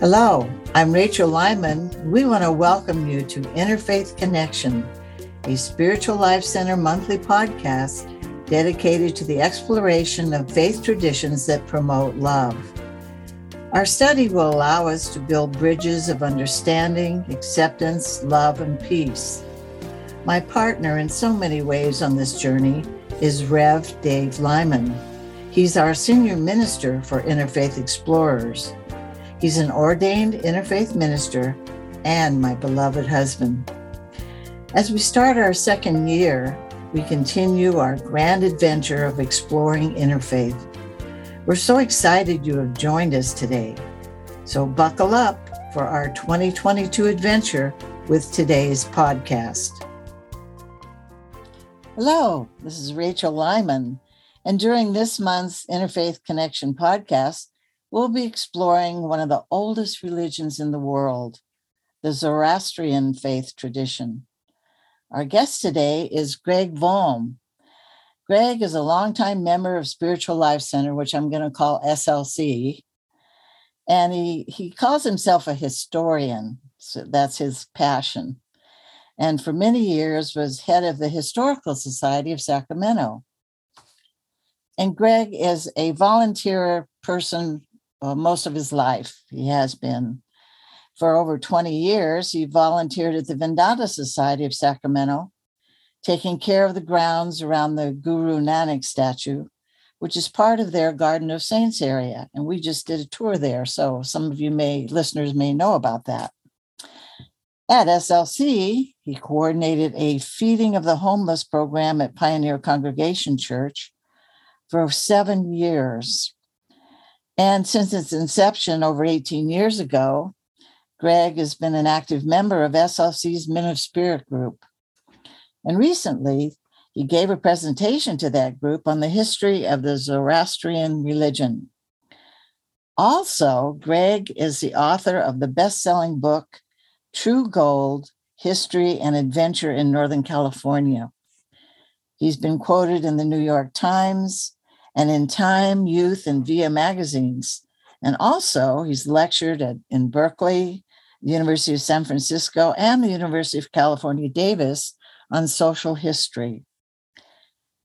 Hello, I'm Rachel Lyman. We want to welcome you to Interfaith Connection, a Spiritual Life Center monthly podcast dedicated to the exploration of faith traditions that promote love. Our study will allow us to build bridges of understanding, acceptance, love, and peace. My partner in so many ways on this journey is Rev Dave Lyman. He's our senior minister for Interfaith Explorers. He's an ordained interfaith minister and my beloved husband. As we start our second year, we continue our grand adventure of exploring interfaith. We're so excited you have joined us today. So buckle up for our 2022 adventure with today's podcast. Hello, this is Rachel Lyman. And during this month's Interfaith Connection podcast, we'll be exploring one of the oldest religions in the world, the Zoroastrian faith tradition. Our guest today is Greg Vohm. Greg is a longtime member of Spiritual Life Center, which I'm going to call SLC. And he, he calls himself a historian. So that's his passion. And for many years was head of the Historical Society of Sacramento. And Greg is a volunteer person uh, most of his life. He has been. For over 20 years, he volunteered at the Vedanta Society of Sacramento, taking care of the grounds around the Guru Nanak statue, which is part of their Garden of Saints area. And we just did a tour there. So some of you may, listeners may know about that. At SLC, he coordinated a feeding of the homeless program at Pioneer Congregation Church for seven years. And since its inception over 18 years ago, Greg has been an active member of SLC's Men of Spirit group. And recently, he gave a presentation to that group on the history of the Zoroastrian religion. Also, Greg is the author of the best selling book, True Gold History and Adventure in Northern California. He's been quoted in the New York Times and in Time, Youth, and Via magazines. And also, he's lectured at, in Berkeley, the University of San Francisco, and the University of California, Davis on social history.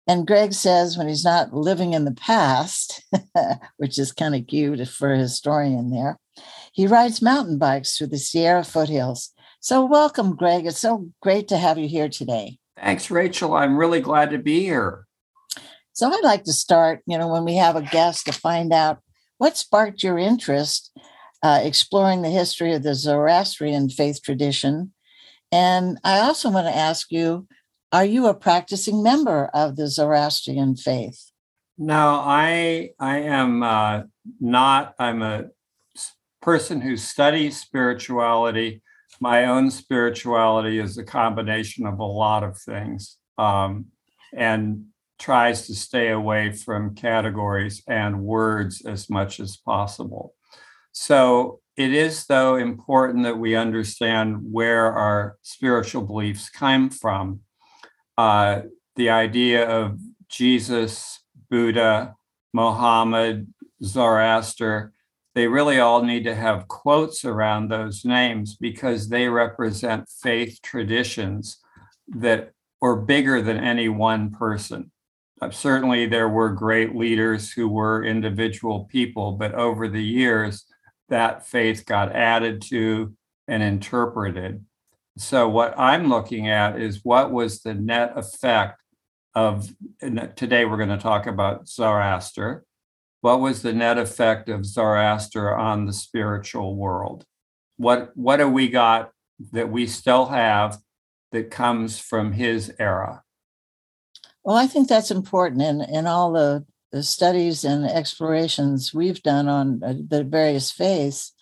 And Greg says when he's not living in the past, which is kind of cute for a historian there, he rides mountain bikes through the Sierra foothills. So, welcome, Greg. It's so great to have you here today. Thanks, Rachel. I'm really glad to be here. So, I'd like to start, you know, when we have a guest to find out what sparked your interest uh, exploring the history of the Zoroastrian faith tradition. And I also want to ask you are you a practicing member of the Zoroastrian faith? No, I I am uh, not. I'm a person who studies spirituality. My own spirituality is a combination of a lot of things, um, and tries to stay away from categories and words as much as possible. So it is, though, important that we understand where our spiritual beliefs come from. Uh, the idea of Jesus, Buddha, Mohammed, Zoroaster, they really all need to have quotes around those names because they represent faith traditions that are bigger than any one person. Uh, certainly, there were great leaders who were individual people, but over the years, that faith got added to and interpreted. So, what I'm looking at is what was the net effect of today, we're going to talk about Zoroaster. What was the net effect of Zoroaster on the spiritual world? What, what have we got that we still have that comes from his era? Well, I think that's important in, in all the the studies and explorations we've done on uh, the various faiths,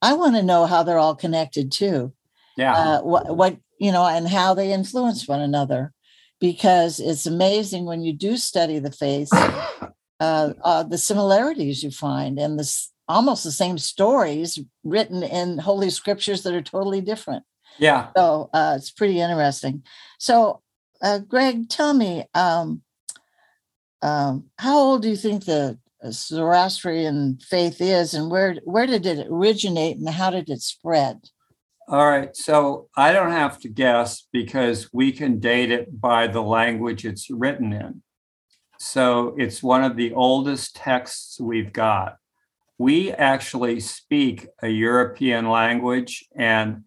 I want to know how they're all connected too. Yeah. Uh, what, what, you know, and how they influence one another. Because it's amazing when you do study the faiths, uh, uh, the similarities you find and this almost the same stories written in holy scriptures that are totally different. Yeah. So uh, it's pretty interesting. So, uh, Greg, tell me, um, um, how old do you think the Zoroastrian faith is, and where where did it originate, and how did it spread? All right, so I don't have to guess because we can date it by the language it's written in. So it's one of the oldest texts we've got. We actually speak a European language, and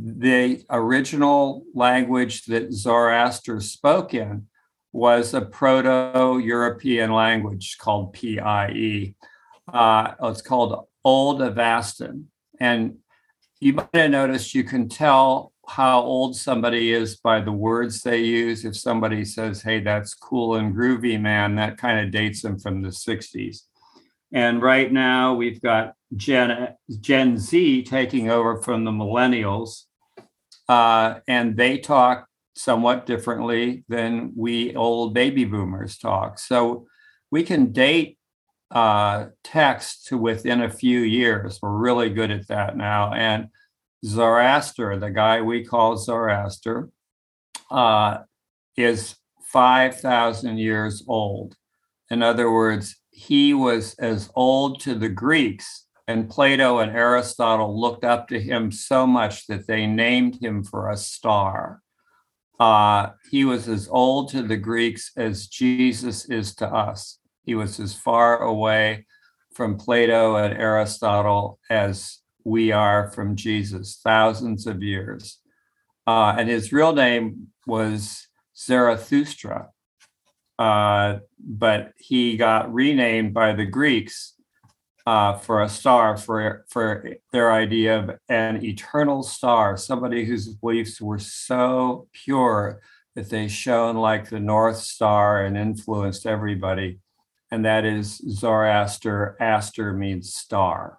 the original language that Zoroaster spoke in was a Proto European language called PIE. Uh, it's called Old Avestan. And you might have noticed you can tell how old somebody is by the words they use. If somebody says, hey, that's cool and groovy, man, that kind of dates them from the 60s. And right now we've got Gen, Gen Z taking over from the millennials. Uh, and they talk somewhat differently than we old baby boomers talk. So we can date uh, text to within a few years. We're really good at that now. And Zoroaster, the guy we call Zoroaster, uh, is 5,000 years old. In other words, he was as old to the Greeks, and Plato and Aristotle looked up to him so much that they named him for a star. Uh, he was as old to the Greeks as Jesus is to us. He was as far away from Plato and Aristotle as we are from Jesus, thousands of years. Uh, and his real name was Zarathustra, uh, but he got renamed by the Greeks uh, for a star for for their idea of an eternal star, somebody whose beliefs were so pure that they shone like the North Star and influenced everybody. And that is Zoroaster. Aster means star.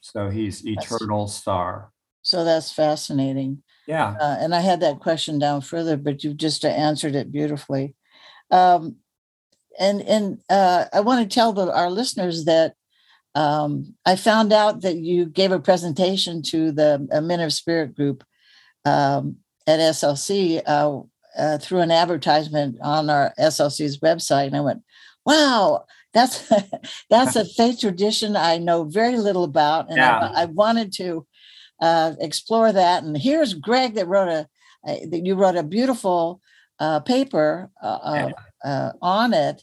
So he's eternal star. So that's fascinating. Yeah. Uh, and I had that question down further, but you've just answered it beautifully. Um, and and uh, I want to tell the, our listeners that um, I found out that you gave a presentation to the uh, Men of Spirit group um, at SLC uh, uh, through an advertisement on our SLC's website, and I went, "Wow, that's that's a faith tradition I know very little about, and yeah. I, I, wanted to uh, explore that." And here's Greg that wrote a that you wrote a beautiful uh, paper uh, yeah. on it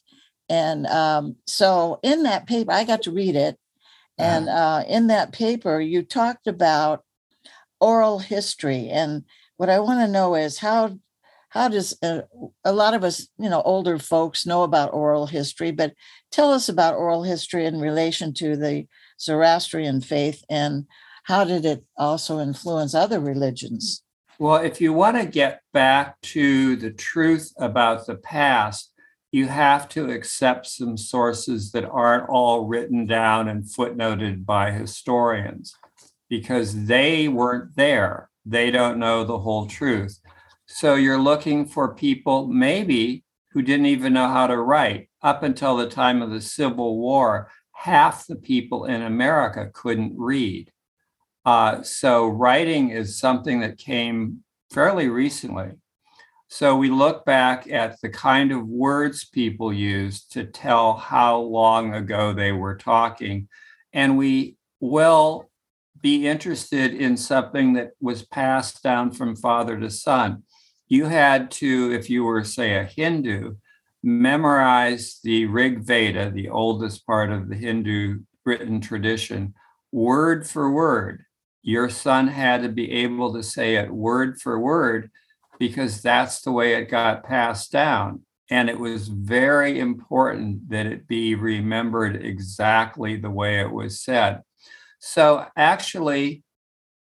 and um, so in that paper, I got to read it. And uh, in that paper, you talked about oral history. And what I want to know is how how does uh, a lot of us, you know, older folks know about oral history, but tell us about oral history in relation to the Zoroastrian faith and how did it also influence other religions? Well, if you want to get back to the truth about the past, you have to accept some sources that aren't all written down and footnoted by historians because they weren't there. They don't know the whole truth. So you're looking for people maybe who didn't even know how to write. Up until the time of the Civil War, half the people in America couldn't read. Uh, so writing is something that came fairly recently. So we look back at the kind of words people used to tell how long ago they were talking. And we will be interested in something that was passed down from father to son. You had to, if you were, say, a Hindu, memorize the Rig Veda, the oldest part of the Hindu written tradition, word for word. Your son had to be able to say it word for word because that's the way it got passed down. And it was very important that it be remembered exactly the way it was said. So, actually,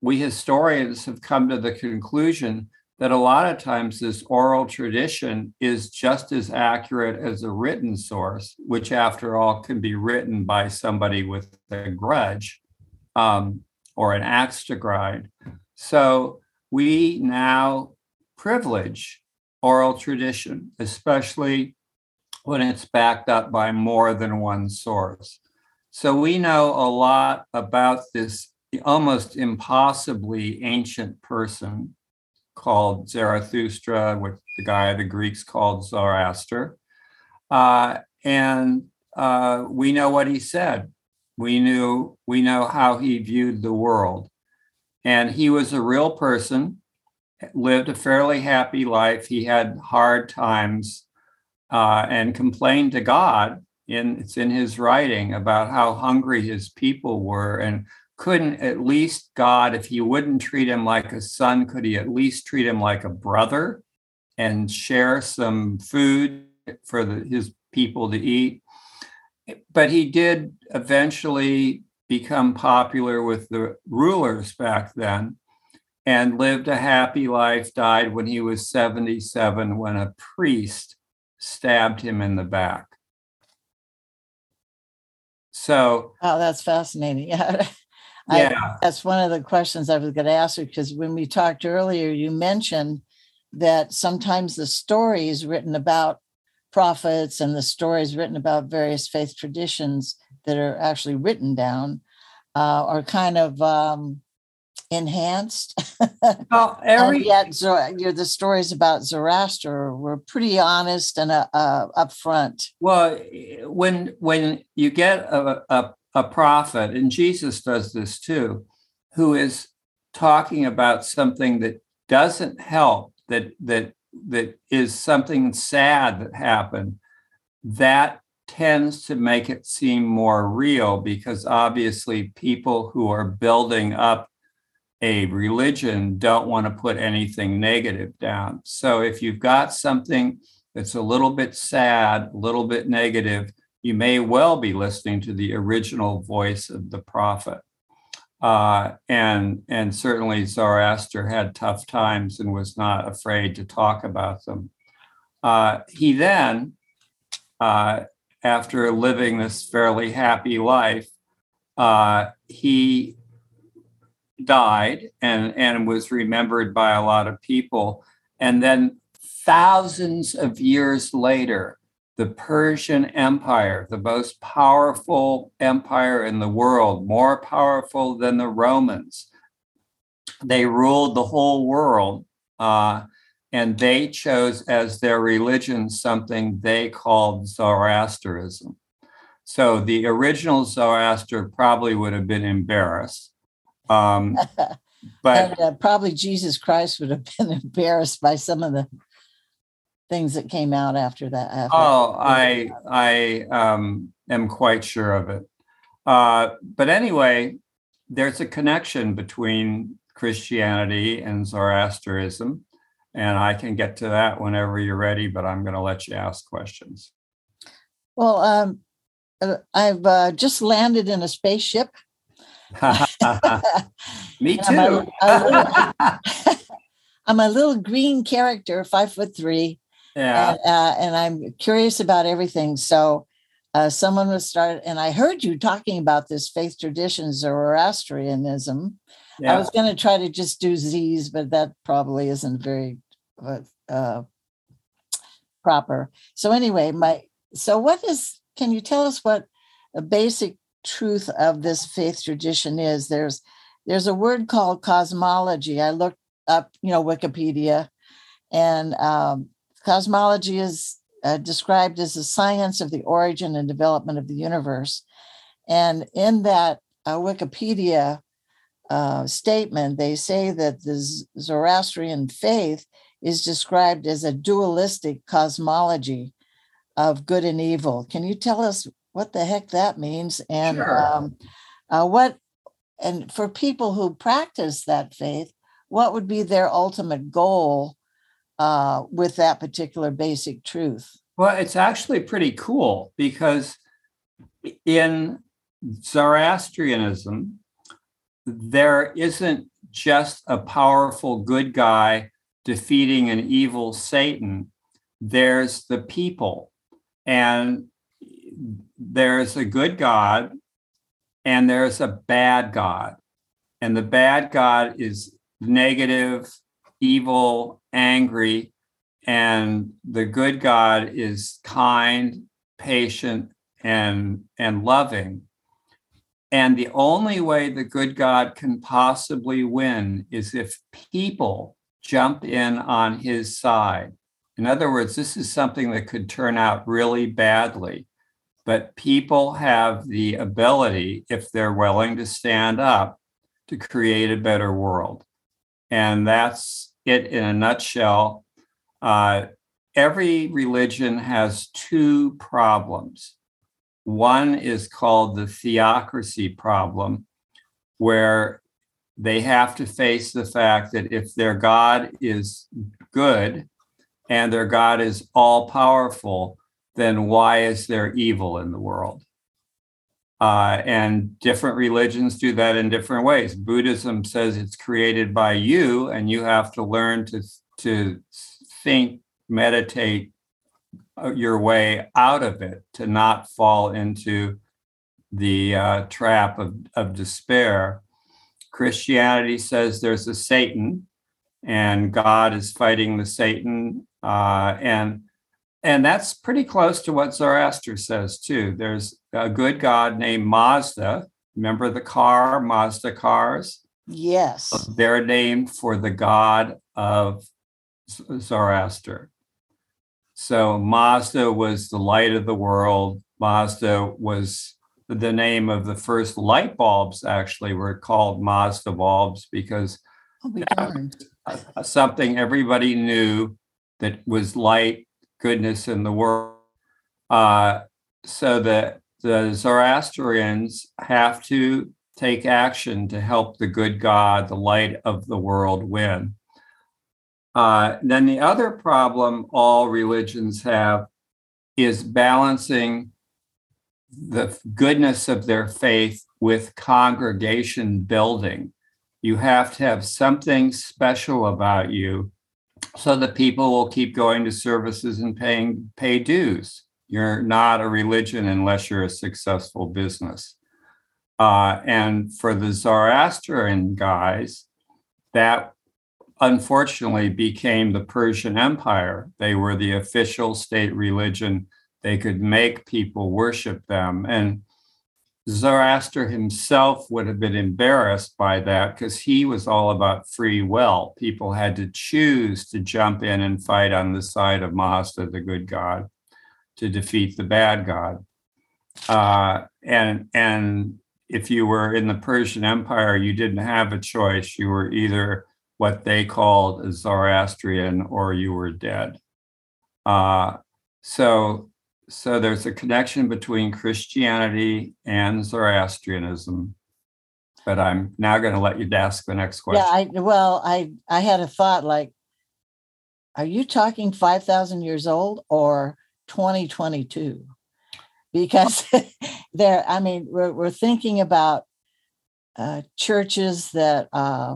we historians have come to the conclusion that a lot of times this oral tradition is just as accurate as a written source, which, after all, can be written by somebody with a grudge um, or an axe to grind. So, we now privilege oral tradition, especially when it's backed up by more than one source. So we know a lot about this almost impossibly ancient person called Zarathustra, which the guy the Greeks called Zoroaster. Uh, and uh, we know what he said. We knew we know how he viewed the world, and he was a real person. Lived a fairly happy life. He had hard times, uh, and complained to God. In it's in his writing about how hungry his people were, and couldn't at least God, if he wouldn't treat him like a son, could he at least treat him like a brother and share some food for the, his people to eat? But he did eventually become popular with the rulers back then and lived a happy life, died when he was 77 when a priest stabbed him in the back. So, oh, that's fascinating. Yeah. yeah. I, that's one of the questions I was going to ask you because when we talked earlier, you mentioned that sometimes the stories written about prophets and the stories written about various faith traditions that are actually written down uh, are kind of um, enhanced. Well, every yet, Zor- the stories about Zoroaster were pretty honest and uh, uh, upfront. Well, when when you get a, a, a prophet, and Jesus does this too, who is talking about something that doesn't help, that that that is something sad that happened, that tends to make it seem more real because obviously people who are building up a religion don't want to put anything negative down. So if you've got something that's a little bit sad, a little bit negative, you may well be listening to the original voice of the prophet. Uh, and and certainly Zoroaster had tough times and was not afraid to talk about them. Uh, he then, uh, after living this fairly happy life, uh, he died and, and was remembered by a lot of people. And then thousands of years later, the Persian Empire, the most powerful empire in the world, more powerful than the Romans, they ruled the whole world. Uh, and they chose as their religion something they called Zoroastrianism. So the original Zoroaster probably would have been embarrassed. Um, but and, uh, probably Jesus Christ would have been embarrassed by some of the things that came out after that. After oh, I I um, am quite sure of it. Uh, but anyway, there's a connection between Christianity and Zoroastrianism, and I can get to that whenever you're ready. But I'm going to let you ask questions. Well, um, uh, I've uh, just landed in a spaceship Me too. I'm a, a little, I'm a little green character, five foot three. Yeah. And, uh, and I'm curious about everything. So uh, someone was started, and I heard you talking about this faith tradition, Zoroastrianism. Yeah. I was going to try to just do Z's, but that probably isn't very uh, uh, proper. So anyway, my so what is? Can you tell us what a basic truth of this faith tradition is there's there's a word called cosmology. I looked up you know wikipedia and um, cosmology is uh, described as the science of the origin and development of the universe. And in that uh, wikipedia uh, statement they say that the zoroastrian faith is described as a dualistic cosmology of good and evil. Can you tell us what the heck that means and Sure. um, uh, what and for people who practice that faith what would be their ultimate goal uh, with that particular basic truth Well, it's actually pretty cool because in Zoroastrianism, there isn't just a powerful good guy defeating an evil Satan. There's the people. And there's a good God and there's a bad God. And the bad God is negative, evil, angry, and the good God is kind, patient, and, and loving. And the only way the good God can possibly win is if people jump in on his side. In other words, this is something that could turn out really badly. But people have the ability, if they're willing to stand up, to create a better world. And that's it in a nutshell. Uh, every religion has two problems. One is called the theodicy problem, where they have to face the fact that if their God is good and their God is all powerful, then why is there evil in the world? Uh, and different religions do that in different ways. Buddhism says it's created by you, and you have to learn to, to think, meditate uh, your way out of it, to not fall into the uh, trap of, of despair. Christianity says there's a Satan, and God is fighting the Satan, uh, and and that's pretty close to what Zoroaster says too. There's a good God named Mazda. Remember the car, Mazda cars? Yes. They're named for the god of Zoroaster. So Mazda was the light of the world. Mazda was the name of the first light bulbs, actually, were called Mazda bulbs because oh, uh, something everybody knew that was light, goodness in the world. Uh, so that the Zoroastrians have to take action to help the good God, the light of the world, win. Uh, then the other problem all religions have is balancing the goodness of their faith with congregation building. You have to have something special about you so that people will keep going to services and paying pay dues. You're not a religion unless you're a successful business. Uh, and for the Zoroastrian guys, that unfortunately became the Persian Empire. They were the official state religion. They could make people worship them. And Zoroaster himself would have been embarrassed by that because he was all about free will. People had to choose to jump in and fight on the side of Mazda, the good god to defeat the bad god. Uh, and and if you were in the Persian Empire, you didn't have a choice. You were either what they called a Zoroastrian or you were dead. Uh, so so there's a connection between Christianity and Zoroastrianism. But I'm now going to let you ask the next question. Yeah, I well, I I had a thought like, are you talking five thousand years old or 2022 because there i mean we're, we're thinking about uh, churches that uh,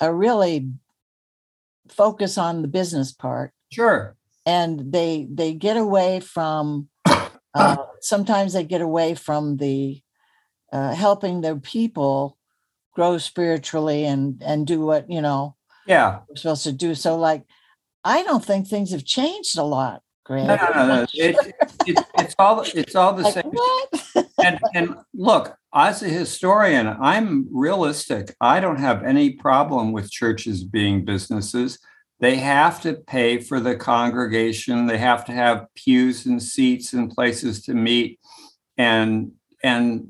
are really focus on the business part sure and they they get away from uh, sometimes they get away from the uh, helping their people grow spiritually and and do what you know yeah we're supposed to do so like I don't think things have changed a lot, Greg. No, no, no. no. It, it, it's all it's all the like, same. What? and and look, as a historian, I'm realistic. I don't have any problem with churches being businesses. They have to pay for the congregation. They have to have pews and seats and places to meet, and and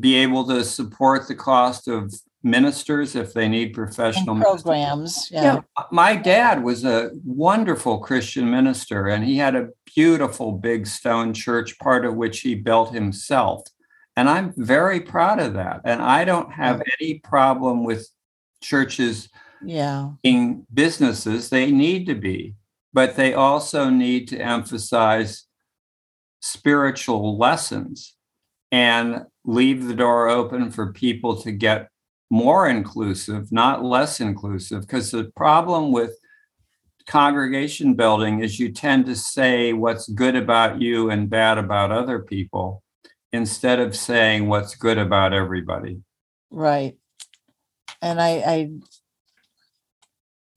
be able to support the cost of ministers if they need professional and programs. Yeah. yeah. My dad was a wonderful Christian minister, and he had a beautiful big stone church, part of which he built himself. And I'm very proud of that. And I don't have any problem with churches yeah. being businesses. They need to be, but they also need to emphasize spiritual lessons and leave the door open for people to get more inclusive, not less inclusive. Because the problem with congregation building is you tend to say what's good about you and bad about other people instead of saying what's good about everybody. Right. And I, I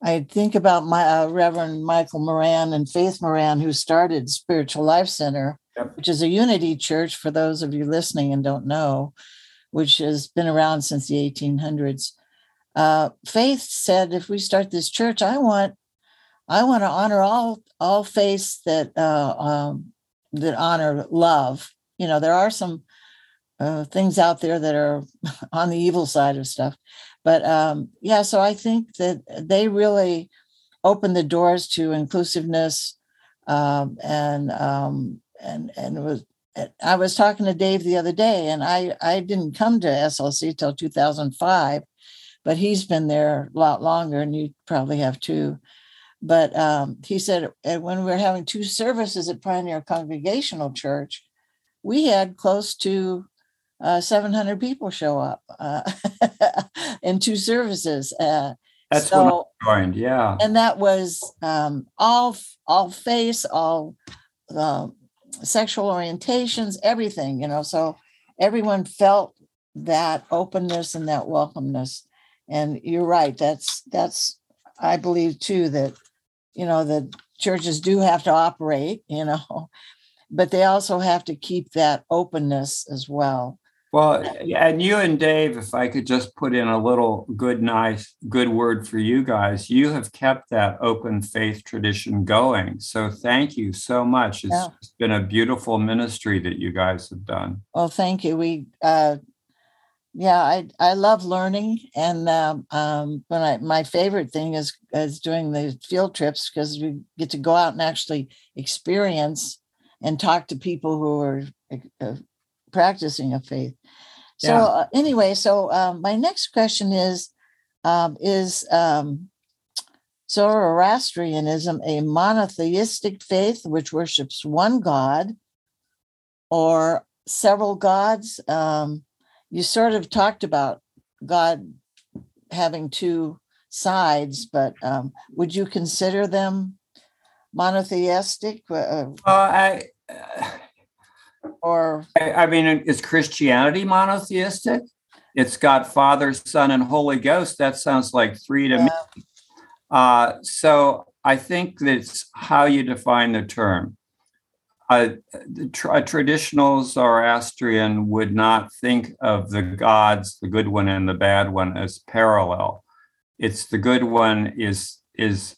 I think about my uh, Reverend Michael Moran and Faith Moran, who started Spiritual Life Center, yep. which is a unity church for those of you listening and don't know which has been around since the 1800s. Uh, Faith said, "If we start this church, I want, I want to honor all all faiths that uh, um, that honor love. You know, there are some uh, things out there that are on the evil side of stuff, but um, yeah. So I think that they really open the doors to inclusiveness, um, and um, and and was. I was talking to Dave the other day, and I I didn't come to SLC till 2005, but he's been there a lot longer, and you probably have too. But um, he said when we were having two services at Pioneer Congregational Church, we had close to uh, 700 people show up uh, in two services. Uh, That's so, when I joined, yeah. And that was um, all all face, all uh, sexual orientations, everything, you know. So everyone felt that openness and that welcomeness. And you're right. That's that's I believe too that you know the churches do have to operate you know but they also have to keep that openness as well well and you and dave if i could just put in a little good nice good word for you guys you have kept that open faith tradition going. So thank you so much. It's, yeah. it's been a beautiful ministry that you guys have done. Well thank you. We uh yeah i i love learning and um, um when i my favorite thing is is doing the field trips because we get to go out and actually experience and talk to people who are uh, practicing a faith so yeah. uh, anyway so um, my next question is um, is um, zoroastrianism a monotheistic faith which worships one god or several gods um, you sort of talked about God having two sides, but um, would you consider them monotheistic? Uh, uh I, or I, I, mean, is Christianity monotheistic? It's got Father, Son, and Holy Ghost. That sounds like three to yeah. me. Uh, so I think that's how you define the term a, a traditional Zoroastrian would not think of the gods, the good one and the bad one, as parallel. It's the good one is is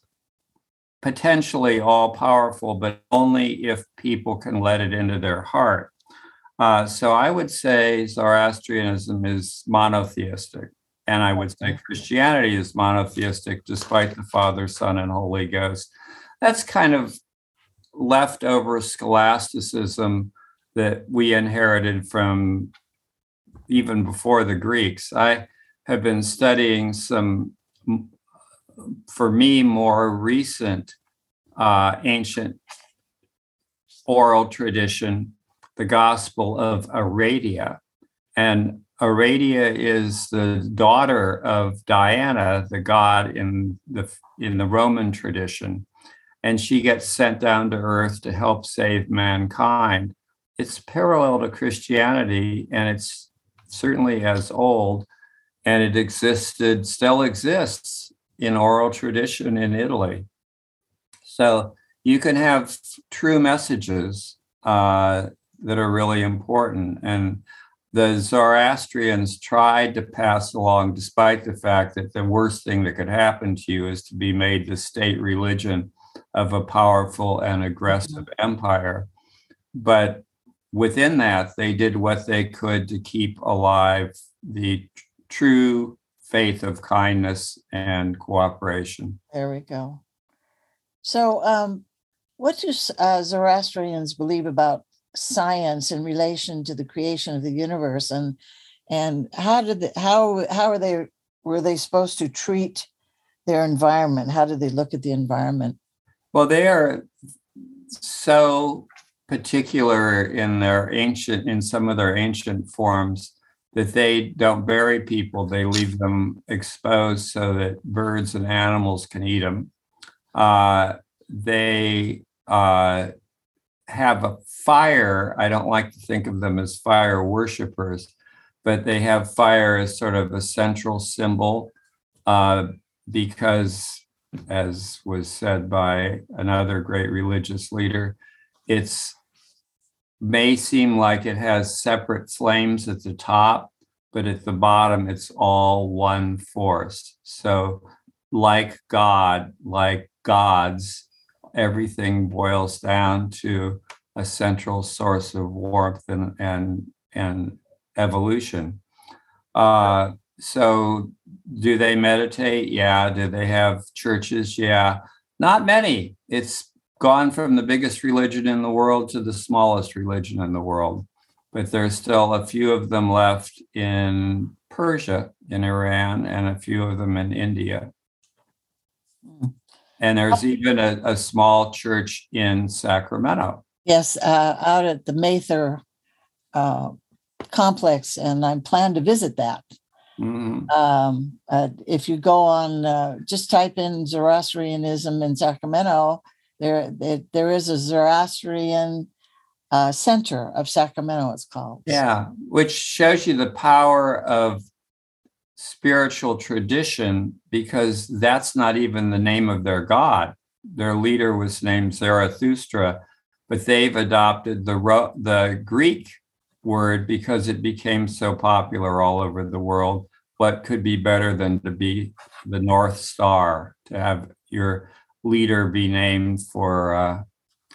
potentially all powerful, but only if people can let it into their heart. Uh, so I would say Zoroastrianism is monotheistic, and I would say Christianity is monotheistic, despite the Father, Son, and Holy Ghost. That's kind of leftover scholasticism that we inherited from even before the Greeks. I have been studying some, for me, more recent uh, ancient oral tradition, the Gospel of Aradia. And Aradia is the daughter of Diana, the god in the in the Roman tradition and she gets sent down to earth to help save mankind. It's parallel to Christianity, and it's certainly as old, and it existed, still exists in oral tradition in Italy. So you can have true messages uh, that are really important. And the Zoroastrians tried to pass along, despite the fact that the worst thing that could happen to you is to be made the state religion of a powerful and aggressive mm-hmm. empire. But within that, they did what they could to keep alive the true faith of kindness and cooperation. There we go. So, um, what do uh, Zoroastrians believe about science in relation to the creation of the universe, and and how did they, how how are they were they supposed to treat their environment? How did they look at the environment? Well, they are so particular in their ancient, in some of their ancient forms, that they don't bury people. They leave them exposed so that birds and animals can eat them. Uh, they uh, have a fire. I don't like to think of them as fire worshippers, but they have fire as sort of a central symbol uh, because as was said by another great religious leader, it's may seem like it has separate flames at the top, but at the bottom it's all one force. So like God, like gods, everything boils down to a central source of warmth and and and evolution. Uh, so, do they meditate? Yeah. Do they have churches? Yeah. Not many. It's gone from the biggest religion in the world to the smallest religion in the world. But there's still a few of them left in Persia, in Iran, and a few of them in India. And there's even a, a small church in Sacramento. Yes, uh, out at the Mather uh, complex, and I plan to visit that. Mhm. Um, uh, if you go on, uh, just type in Zoroastrianism in Sacramento, there there, is a Zoroastrian uh, center of Sacramento. It's called. Yeah, which shows you the power of spiritual tradition because that's not even the name of their god. Their leader was named Zarathustra, but they've adopted the the Greek word because it became so popular all over the world. What could be better than to be the North Star, to have your leader be named for uh,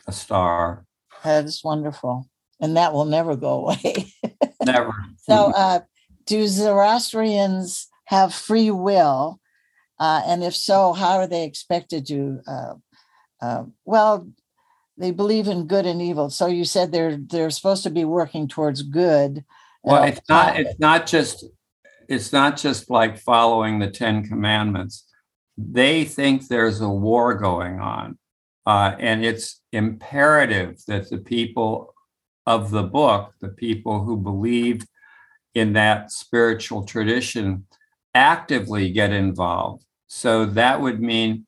a star? That is wonderful, and that will never go away. Never. So, uh, do Zoroastrians have free will? Uh, and if so, how are they expected to? Uh, uh, well, they believe in good and evil. So you said they're they're supposed to be working towards good. Well, it's not, it's not just, it's not just like following the Ten Commandments. They think there's a war going on. Uh, and it's imperative that the people of the book, the people who believe in that spiritual tradition, actively get involved. So that would mean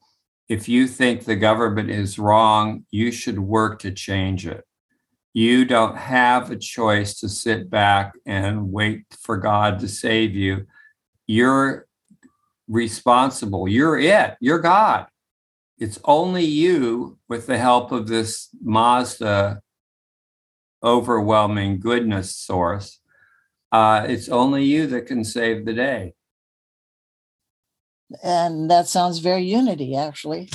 if you think the government is wrong, you should work to change it you don't have a choice to sit back and wait for God to save you. You're responsible. You're it. You're God. It's only you, with the help of this Mazda overwhelming goodness source, uh, it's only you that can save the day. and that sounds very unity. Actually,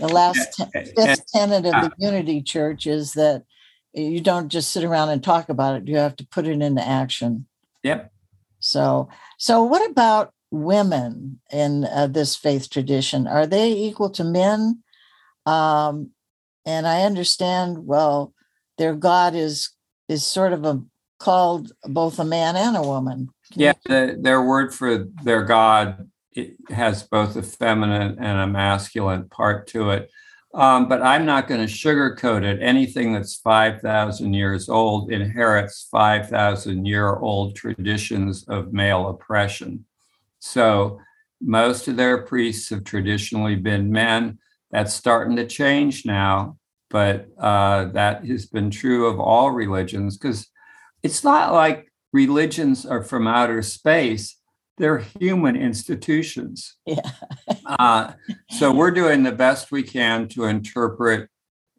the last te- And- fifth tenet of the Unity Church is that you don't just sit around and talk about it. You have to put it into action. Yep. So, so what about women in uh, this faith tradition? Are they equal to men? Um, and I understand. Well, their God is is sort of a called both a man and a woman. Can Yeah, the, their word for their God it has both a feminine and a masculine part to it. Um, but I'm not going to sugarcoat it. Anything that's 5,000 years old inherits 5,000 year old traditions of male oppression. So most of their priests have traditionally been men. That's starting to change now, but uh, that has been true of all religions because it's not like religions are from outer space. They're human institutions. Yeah. Uh, so we're doing the best we can to interpret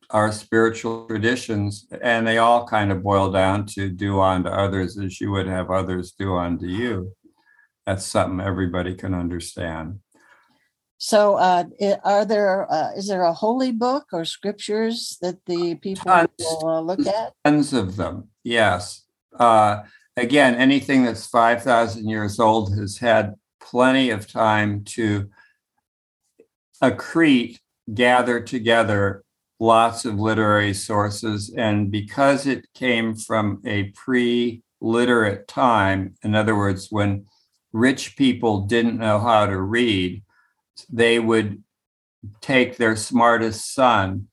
our spiritual traditions, and they all kind of boil down to do unto others as you would have others do unto you. That's something everybody can understand. So, uh, are there uh, is there a holy book or scriptures that the people Tons. will uh, look at? Tons of them, yes. Uh, again, anything that's 5,000 years old has had plenty of time to accrete, gather together lots of literary sources. And because it came from a pre literate time, in other words, when rich people didn't know how to read, they would take their smartest son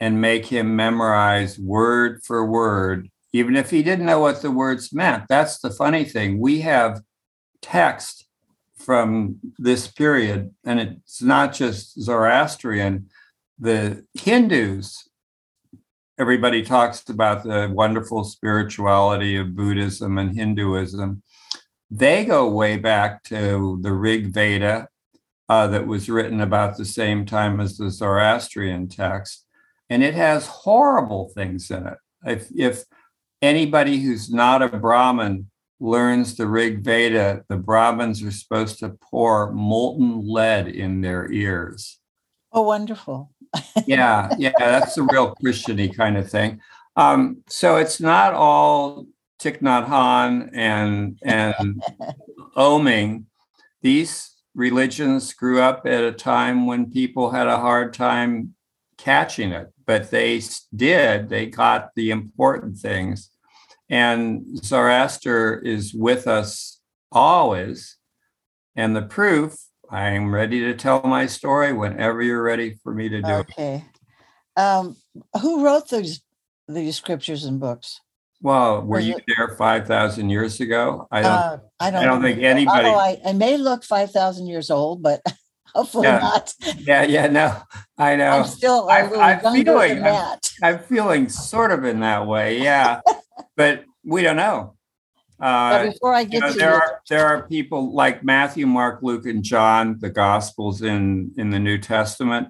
and make him memorize word for word, even if he didn't know what the words meant. That's the funny thing. We have text from this period, and it's not just Zoroastrian. The Hindus, everybody talks about the wonderful spirituality of Buddhism and Hinduism. They go way back to the Rig Veda, uh, that was written about the same time as the Zoroastrian text, and it has horrible things in it. If, if anybody who's not a Brahmin learns the Rig Veda, the Brahmins are supposed to pour molten lead in their ears. Oh, wonderful! Yeah, yeah, that's a real Christiany kind of thing. Um, so it's not all Thich Nhat Hanh and and oming. These religions grew up at a time when people had a hard time catching it, but they did. They got the important things. And Zoroaster is with us always. And the proof, I am ready to tell my story whenever you're ready for me to do okay. it. Okay. Um, who wrote these these scriptures and books? Well, were you there five thousand years ago? I don't. Uh, I don't. I don't think anybody. I, I, may look five thousand years old, but hopefully yeah. not. Yeah, yeah, no, I know. I'm still. I, am feeling. I'm, I'm, feeling sort of in that way. Yeah, but we don't know. Uh, but before I get you know, to there are there are people like Matthew, Mark, Luke, and John, the Gospels in in the New Testament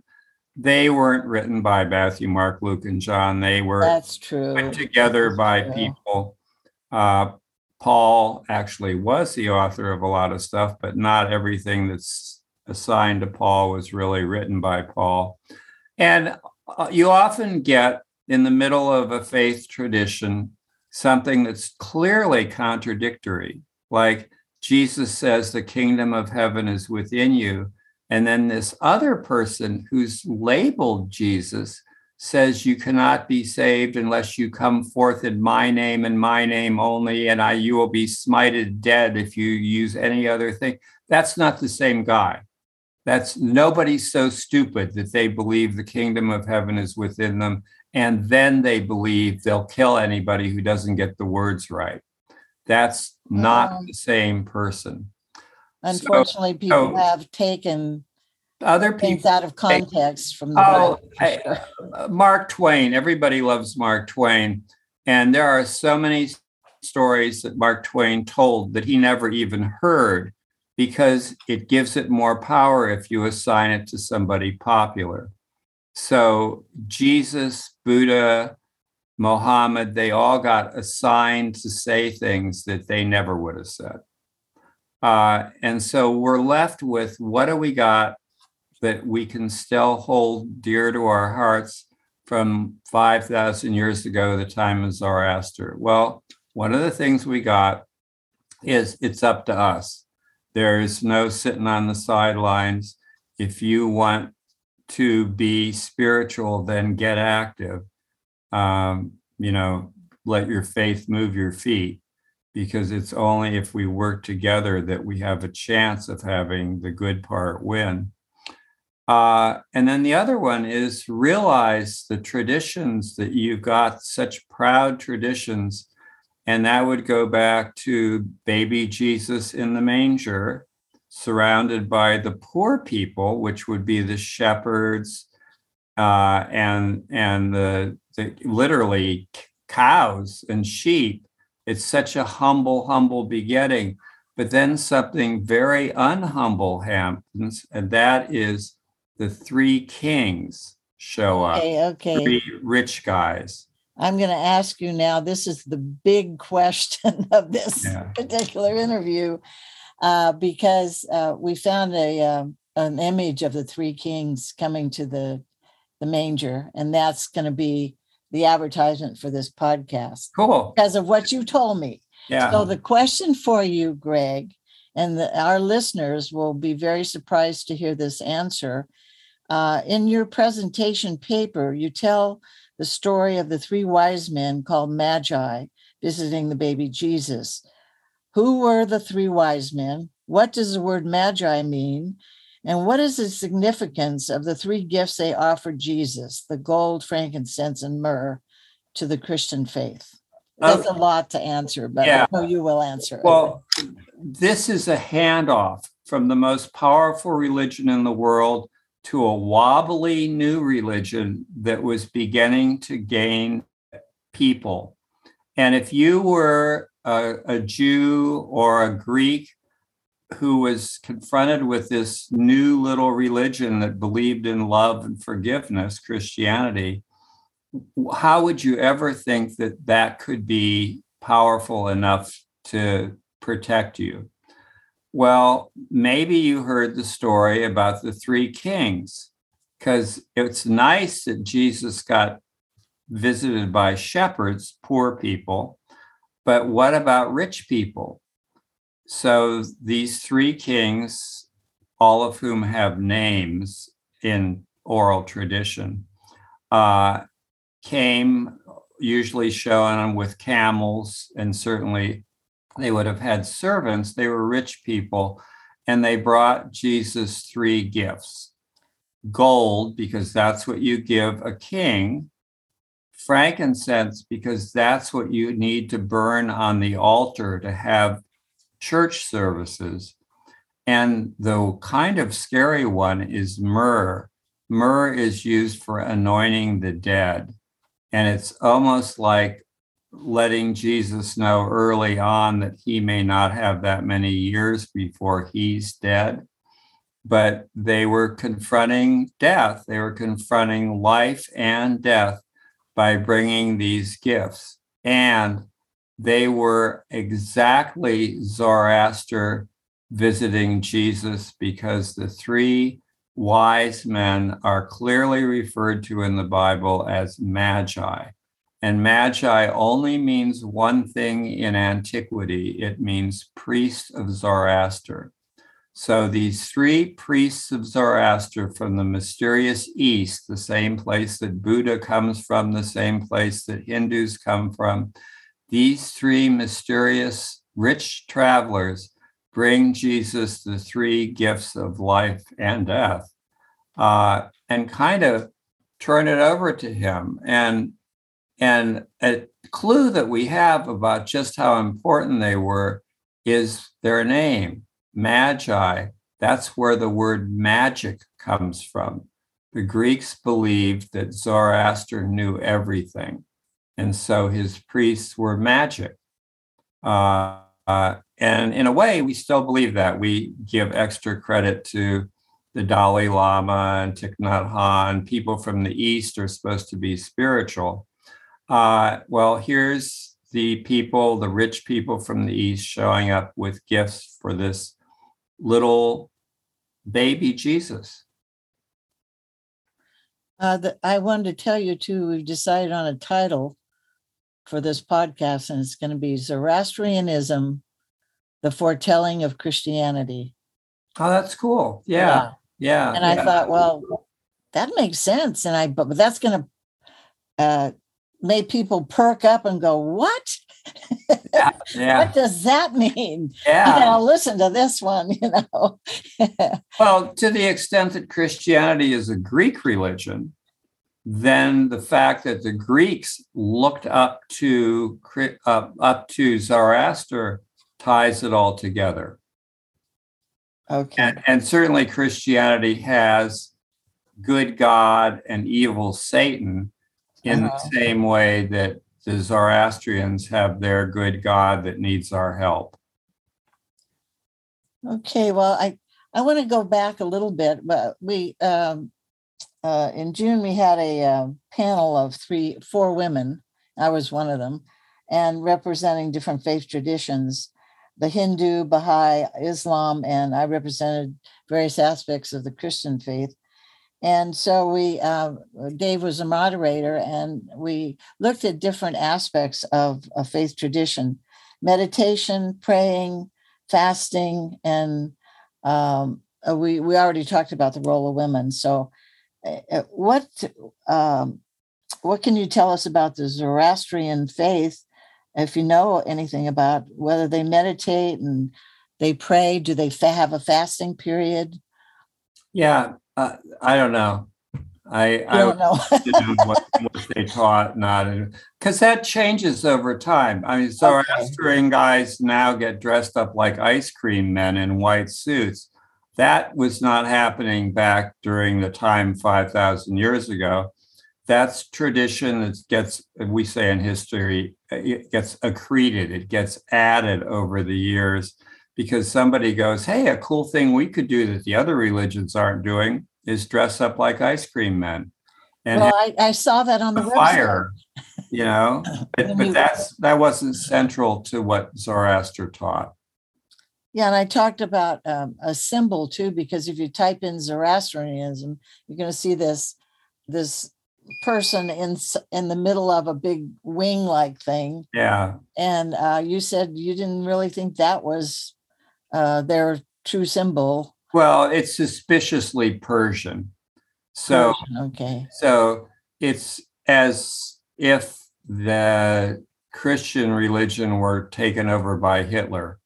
they weren't written by Matthew, Mark, Luke, and John. They were that's true put together that's by true. people. Uh, Paul actually was the author of a lot of stuff, but not everything that's assigned to Paul was really written by Paul. And uh, you often get in the middle of a faith tradition something that's clearly contradictory, like Jesus says, The kingdom of heaven is within you and then this other person who's labeled Jesus says, You cannot be saved unless you come forth in my name and my name only, and I, you will be smited dead if you use any other thing. That's not the same guy. That's nobody's so stupid that they believe the kingdom of heaven is within them, and then they believe they'll kill anybody who doesn't get the words right. That's not um, the same person. Unfortunately, people so have taken other things people out of context from the oh, I, uh, Mark Twain. Everybody loves Mark Twain, and there are so many stories that Mark Twain told that he never even heard because it gives it more power if you assign it to somebody popular. So Jesus, Buddha, Mohammed, they all got assigned to say things that they never would have said. Uh, and so we're left with what do we got that we can still hold dear to our hearts from 5,000 years ago, the time of Zoroaster? Well, one of the things we got is it's up to us. There is no sitting on the sidelines. If you want to be spiritual, then get active. Um, you know, let your faith move your feet because it's only if we work together that we have a chance of having the good part win. Uh, and then the other one is realize the traditions that you've got such proud traditions. And that would go back to baby Jesus in the manger, surrounded by the poor people, which would be the shepherds uh, and and the, the literally cows and sheep it's such a humble, humble begetting. But then something very unhumble happens, and that is the three kings show up. Okay, okay. Three rich guys. I'm going to ask you now. This is the big question of this yeah. particular interview, uh, because uh, we found a um, an image of the three kings coming to the the manger, and that's going to be the advertisement for this podcast. Cool. Because of what you told me. Yeah. So the question for you, Greg, and the, our listeners will be very surprised to hear this answer. Uh, in your presentation paper, you tell the story of the three wise men called Magi visiting the baby Jesus. Who were the three wise men? What does the word Magi mean? And what is the significance of the three gifts they offered Jesus, the gold, frankincense, and myrrh, to the Christian faith? That's a um, lot to answer, but yeah. I know you will answer. Well, this is a handoff from the most powerful religion in the world to a wobbly new religion that was beginning to gain people. And if you were a, a Jew or a Greek who was confronted with this new little religion that believed in love and forgiveness, Christianity, how would you ever think that that could be powerful enough to protect you? Well, maybe you heard the story about the three kings, because it's nice that Jesus got visited by shepherds, poor people. But what about rich people? So these three kings, all of whom have names in oral tradition, uh, came usually shown with camels, and certainly they would have had servants. They were rich people, and they brought Jesus three gifts gold, because that's what you give a king, frankincense, because that's what you need to burn on the altar to have church services. And the kind of scary one is myrrh. Myrrh is used for anointing the dead. And it's almost like letting Jesus know early on that he may not have that many years before he's dead. But they were confronting death, they were confronting life and death by bringing these gifts. And they were exactly Zoroaster visiting Jesus because the three wise men are clearly referred to in the Bible as magi. And magi only means one thing in antiquity it means priest of Zoroaster. So these three priests of Zoroaster from the mysterious East, the same place that Buddha comes from, the same place that Hindus come from, these three mysterious rich travelers bring Jesus the three gifts of life and death uh, and kind of turn it over to him. And, and a clue that we have about just how important they were is their name, Magi. That's where the word magic comes from. The Greeks believed that Zoroaster knew everything. And so his priests were magic. Uh, uh, and in a way, we still believe that. We give extra credit to the Dalai Lama and Thich Nhat Hanh. People from the East are supposed to be spiritual. Uh, well, here's the people, the rich people from the East, showing up with gifts for this little baby Jesus. Uh, the, I wanted to tell you too, we've decided on a title for this podcast, and it's going to be Zoroastrianism, the foretelling of Christianity. Oh, that's cool. Yeah. Yeah. yeah and I thought, well, that makes sense. And I, but, but that's going to uh, make people perk up and go, what? Yeah. yeah. what does that mean? Yeah. I'll listen to this one, you know. well, to the extent that Christianity is a Greek religion, then the fact that the Greeks looked up to uh, up to Zoroaster ties it all together. Okay. And, and, certainly Christianity has good God and evil Satan in uh-huh. the same way that the Zoroastrians have their good God that needs our help. Okay, well, I I want to go back a little bit, but we um, uh, in June we had a uh, panel of three, four women. I was one of them, and representing different faith traditions, the Hindu, Baha'i, Islam, and I represented various aspects of the Christian faith. And so we, uh, Dave was a moderator, and we looked at different aspects of a faith tradition meditation, praying, fasting, and um, uh, we, we already talked about the role of women. So what um, what can you tell us about the Zoroastrian faith? If you know anything about whether they meditate and they pray, do they fa- have a fasting period? Yeah, uh, I don't know. I, I don't know what, what, they taught, not because that changes over time. I mean, Zoroastrian okay. guys now get dressed up like ice cream men in white suits that was not happening back during the time 5,000 years ago. That's tradition that gets, we say in history, it gets accreted, it gets added over the years because somebody goes, hey, a cool thing we could do that the other religions aren't doing is dress up like ice cream men. And well, I, I, saw that on the fire, you know, but, but that's that wasn't central to what Zoroaster taught. Yeah, and I talked about um, a symbol too, because if you type in Zoroastrianism, you're going to see this this person in in the middle of a big wing like thing, Yeah. and uh, you said you didn't really think that was uh, their true symbol. Well, it's suspiciously Persian. So, okay, so it's as if the Christian religion were taken over by Hitler.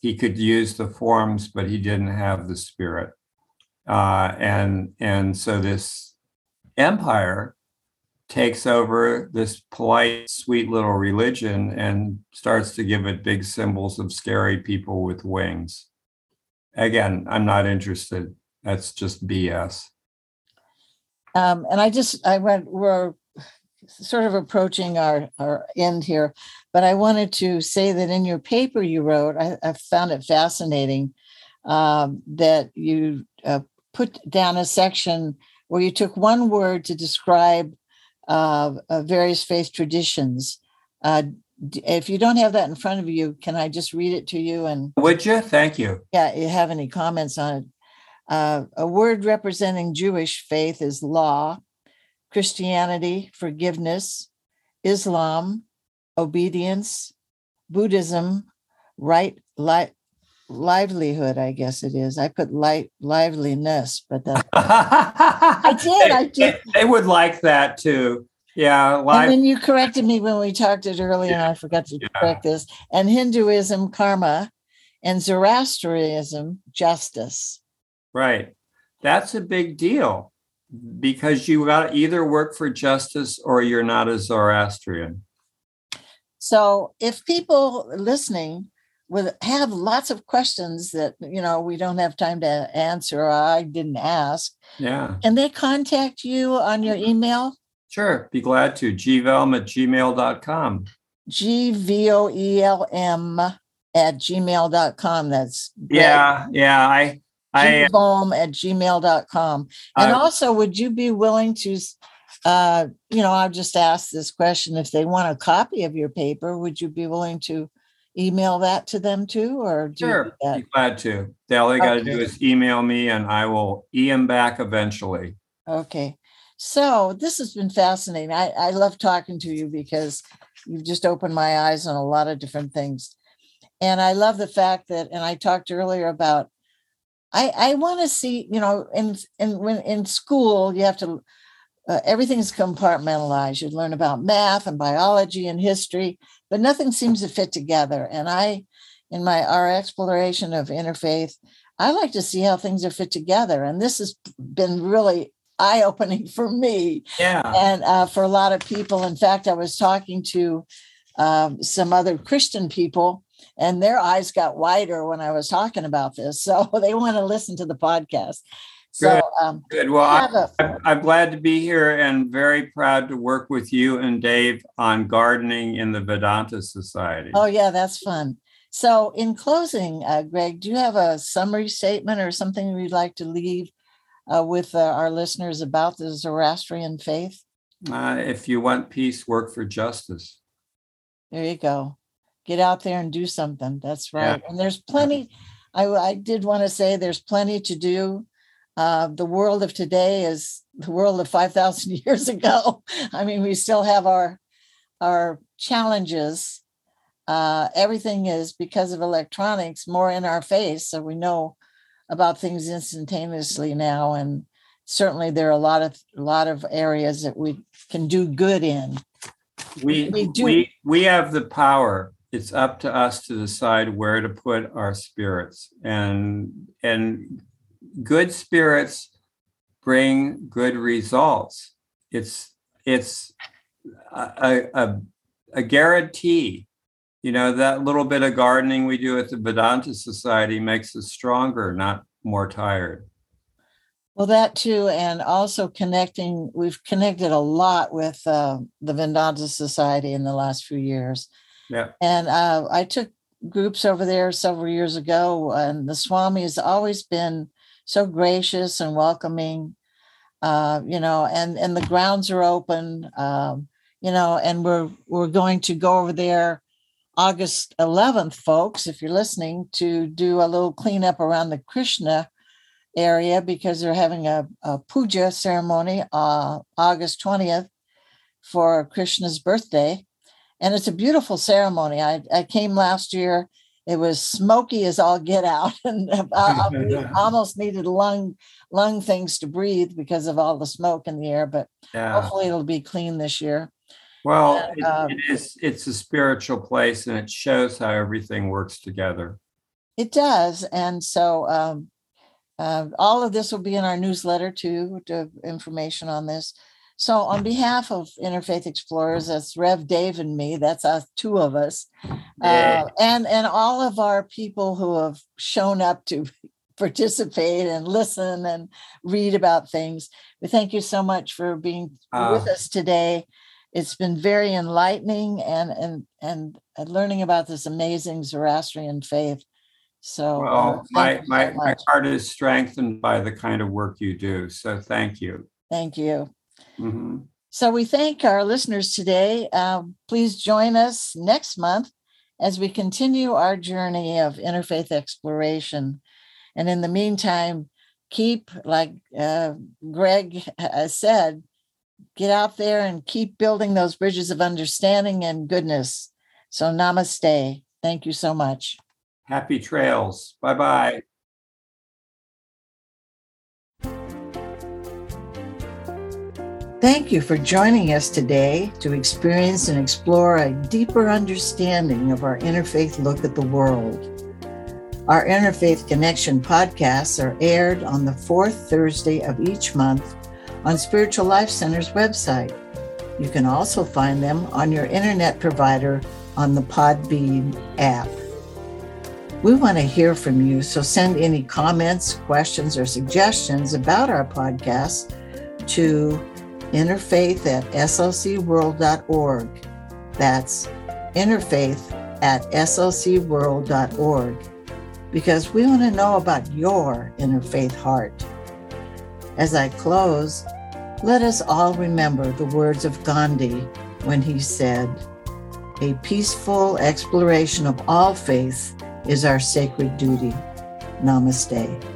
He could use the forms, but he didn't have the spirit. Uh, and and so this empire takes over this polite, sweet little religion and starts to give it big symbols of scary people with wings. Again, I'm not interested. That's just BS. um, and I just I went we're sort of approaching our our end here, but I wanted to say that in your paper you wrote, I, I found it fascinating um, that you uh, put down a section where you took one word to describe uh, uh, various faith traditions. Uh, if you don't have that in front of you, can I just read it to you? And Would you? Thank you. yeah, you have any comments on it? Uh, a word representing Jewish faith is law, Christianity, forgiveness, Islam, obedience, Buddhism, right, li- livelihood. I guess it is. I put light liveliness, but that I did, I did. They would like that too. Yeah, And live. then you corrected me when we talked it earlier, and I forgot to Yeah. correct this. And Hinduism, karma, and Zoroastrianism, justice. Right. That's a big deal because you got to either work for justice or you're not a Zoroastrian. So if people listening would have lots of questions that you know we don't have time to answer or I didn't ask, Yeah, and they contact you on your mm-hmm. email, sure. Be glad to. gvelm at gmail.com. G V O E L M at gmail.com. That's Yeah, yeah. I, I, at gmail.com. And I- also, would you be willing to, uh, you know, I'll just ask this question. If they want a copy of your paper, would you be willing to email that to them too? Or do you sure. do? Be glad to. They, All they got to do is email me and I will e them back eventually. Okay. So this has been fascinating. I, I love talking to you because you've just opened my eyes on a lot of different things. And I love the fact that, and I talked earlier about, I, I want to see, you know, in, in, when in school, you have to, uh, everything's compartmentalized. You learn about math and biology and history, but nothing seems to fit together. And I, in my, our exploration of interfaith, I like to see how things are fit together. And this has been really eye opening for me Yeah. and uh, for a lot of people. In fact, I was talking to um, some other Christian people, and their eyes got wider when I was talking about this. So they want to listen to the podcast. So Good. um, Good. Well, a- I'm- I'm glad to be here and very proud to work with you and Dave on gardening in the Vedanta Society. oh yeah, that's fun. So in closing, uh, Greg, do you have a summary statement or something you'd like to leave uh, with uh, our listeners about the Zoroastrian faith? Uh, if you want peace, work for justice. There you go. Get out there and do something. That's Yeah. right. And there's plenty. I, I did want to say there's plenty to do. Uh, the world of today is the world of 5,000 years ago. I mean, we still have our our challenges. Uh, everything is because of electronics more in our face, so we know about things instantaneously now. And certainly, there are a lot of a lot of areas that we can do good in. We, We do. we, we have the power. It's up to us to decide where to put our spirits and, and good spirits bring good results. It's, it's a, a, a guarantee. You know, that little bit of gardening we do at the Vedanta Society makes us stronger, not more tired. Well, that too, and also connecting. We've connected a lot with uh, the Vedanta Society in the last few years, Yeah. and uh, I took groups over there several years ago, and the Swami has always been so gracious and welcoming. Uh, you know, and and the grounds are open. Um, you know, and we're we're going to go over there August 11th, folks. If you're listening, to do a little cleanup around the Krishna area because they're having a, a puja ceremony uh, August 20th for Krishna's birthday. And it's a beautiful ceremony. I, I came last year. It was smoky as all get out, and I, I almost needed lung lung things to breathe because of all the smoke in the air. But Yeah. hopefully, it'll be clean this year. Well, And, it- um, it is, it's a spiritual place and it shows how everything works together. It does, and so um, uh, all of this will be in our newsletter too. To information on this. So, on behalf of Interfaith Explorers, that's Rev Dave and me. That's us, two of us, Yeah. uh, and and all of our people who have shown up to participate and listen and read about things. We thank you so much for being with Uh, us today. It's been very enlightening and and and learning about this amazing Zoroastrian faith. So, uh, Well, thank my, you so my, my heart is strengthened by the kind of work you do. So thank you. thank you. Mhm. So we thank our listeners today. Um, please join us next month as we continue our journey of interfaith exploration. And in the meantime, keep, like uh, Greg has said, get out there and keep building those bridges of understanding and goodness. So namaste. Thank you so much. Happy trails. Bye bye. Thank you for joining us today to experience and explore a deeper understanding of our interfaith look at the world. Our Interfaith Connection podcasts are aired on the fourth Thursday of each month on Spiritual Life Center's website. You can also find them on your internet provider on the Podbean app. We want to hear from you, so send any comments, questions, or suggestions about our podcast to interfaith at slcworld.org. That's interfaith at slcworld.org because we want to know about your interfaith heart. As I close, let us all remember the words of Gandhi when he said, A peaceful exploration of all faiths is our sacred duty. Namaste.